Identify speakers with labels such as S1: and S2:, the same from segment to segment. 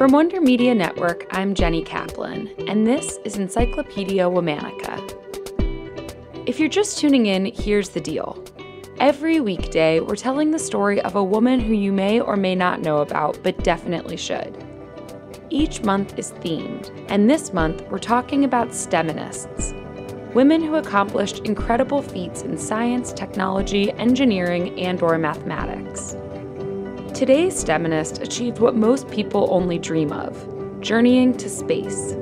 S1: From Wonder Media Network, I'm Jenny Kaplan, and this is Encyclopedia Womanica. If you're just tuning in, here's the deal. Every weekday, we're telling the story of a woman who you may or may not know about, but definitely should. Each month is themed, and this month we're talking about STEMinists women who accomplished incredible feats in science, technology, engineering, and or mathematics. Today's STEMinist achieved what most people only dream of journeying to space.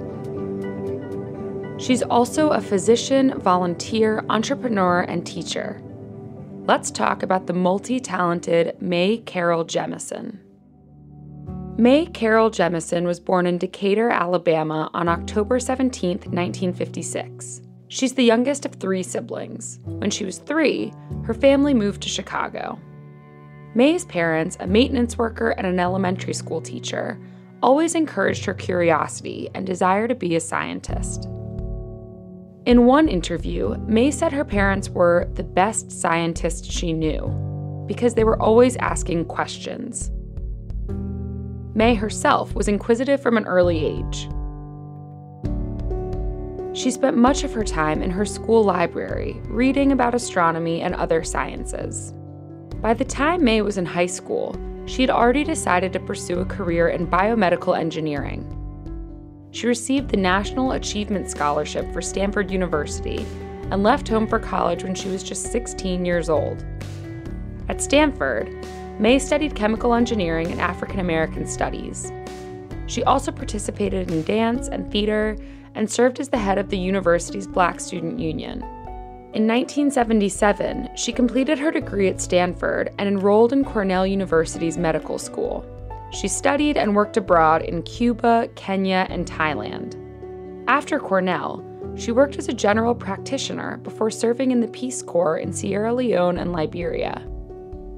S1: She's also a physician, volunteer, entrepreneur, and teacher. Let's talk about the multi talented Mae Carol Jemison. Mae Carol Jemison was born in Decatur, Alabama on October 17, 1956. She's the youngest of three siblings. When she was three, her family moved to Chicago. Mae's parents, a maintenance worker and an elementary school teacher, always encouraged her curiosity and desire to be a scientist. In one interview, Mae said her parents were the best scientists she knew because they were always asking questions. Mae herself was inquisitive from an early age. She spent much of her time in her school library reading about astronomy and other sciences. By the time Mae was in high school, she had already decided to pursue a career in biomedical engineering. She received the National Achievement Scholarship for Stanford University and left home for college when she was just 16 years old. At Stanford, Mae studied chemical engineering and African American studies. She also participated in dance and theater and served as the head of the university's Black Student Union. In 1977, she completed her degree at Stanford and enrolled in Cornell University's medical school. She studied and worked abroad in Cuba, Kenya, and Thailand. After Cornell, she worked as a general practitioner before serving in the Peace Corps in Sierra Leone and Liberia.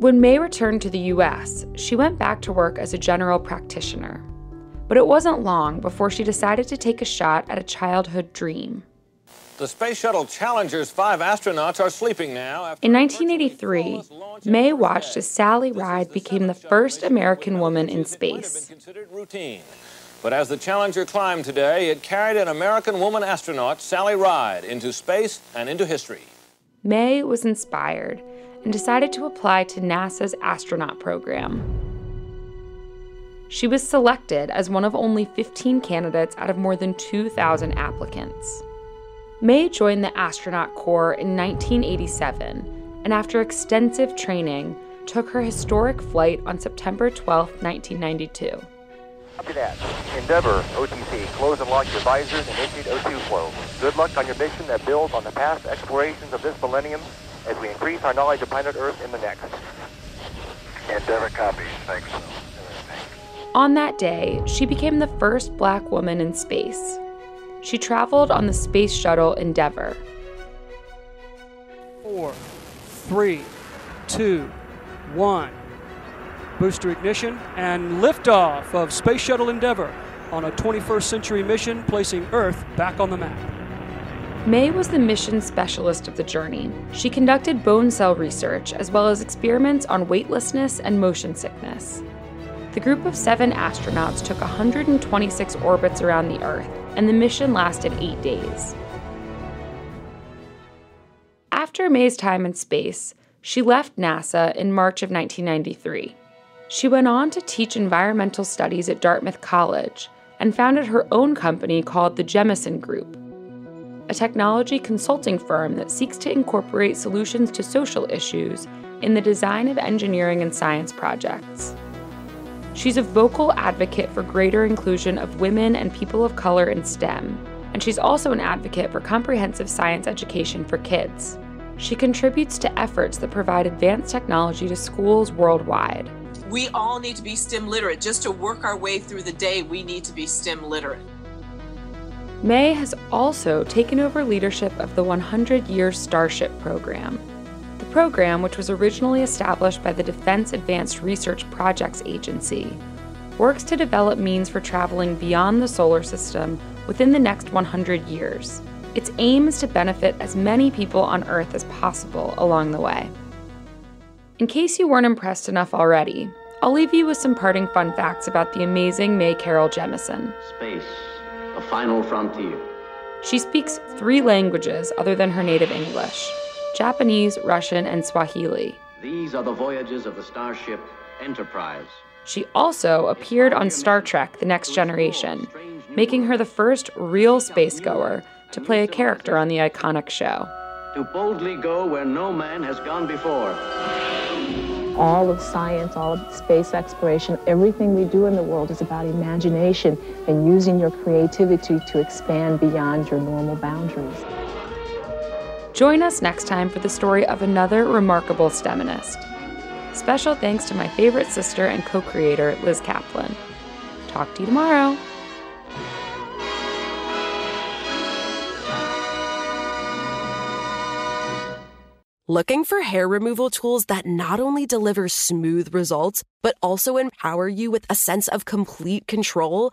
S1: When Mae returned to the US, she went back to work as a general practitioner. But it wasn't long before she decided to take a shot at a childhood dream.
S2: The Space Shuttle Challenger's five astronauts are sleeping now.
S1: In 1983, Mae watched as Sally Ride became the first American woman in space.
S2: But as the Challenger climbed today, it carried an American woman astronaut, Sally Ride, into space and into history.
S1: Mae was inspired and decided to apply to NASA's astronaut program. She was selected as one of only 15 candidates out of more than 2,000 applicants. Mae joined the astronaut corps in 1987 and, after extensive training, took her historic flight on September 12, 1992.
S3: Copy that. Endeavour, OTC, close and lock your visors and initiate O2 flow. Good luck on your mission that builds on the past explorations of this millennium as we increase our knowledge of planet Earth in the next. Endeavour copies. Thanks.
S1: On that day, she became the first black woman in space She traveled on the Space Shuttle Endeavour.
S4: Four, three, two, one. Booster ignition and liftoff of Space Shuttle Endeavour on a 21st century mission placing Earth back on the map.
S1: Mae was the mission specialist of the journey. She conducted bone cell research as well as experiments on weightlessness and motion sickness. The group of seven astronauts took 126 orbits around the Earth, and the mission lasted eight days. After Mae's time in space, she left NASA in March of 1993. She went on to teach environmental studies at Dartmouth College and founded her own company called the Jemison Group, a technology consulting firm that seeks to incorporate solutions to social issues in the design of engineering and science projects. She's a vocal advocate for greater inclusion of women and people of color in STEM, and she's also an advocate for comprehensive science education for kids. She contributes to efforts that provide advanced technology to schools worldwide
S5: we all need to be STEM literate. Just to work our way through the day, we need to be STEM literate.
S1: Mae has also taken over leadership of the 100 Year Starship program. Program, which was originally established by the Defense Advanced Research Projects Agency, works to develop means for traveling beyond the solar system within the next 100 years. Its aim is to benefit as many people on Earth as possible along the way. In case you weren't impressed enough already, I'll leave you with some parting fun facts about the amazing Mae Carol Jemison.
S6: Space, a final frontier.
S1: She speaks three languages other than her native English Japanese, Russian, and Swahili.
S6: These are the voyages of the starship Enterprise.
S1: She also appeared on Star Trek The Next Generation, making her the first real spacegoer to play a character on the iconic show.
S6: To boldly go where no man has gone before
S7: all of science, all of space exploration, everything we do in the world is about imagination and using your creativity to expand beyond your normal boundaries.
S1: Join us next time for the story of another remarkable STEMinist. Special thanks to my favorite sister and co creator, Liz Kaplan. Talk to you tomorrow.
S8: Looking for hair removal tools that not only deliver smooth results, but also empower you with a sense of complete control?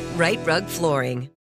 S9: Rite Rug Flooring.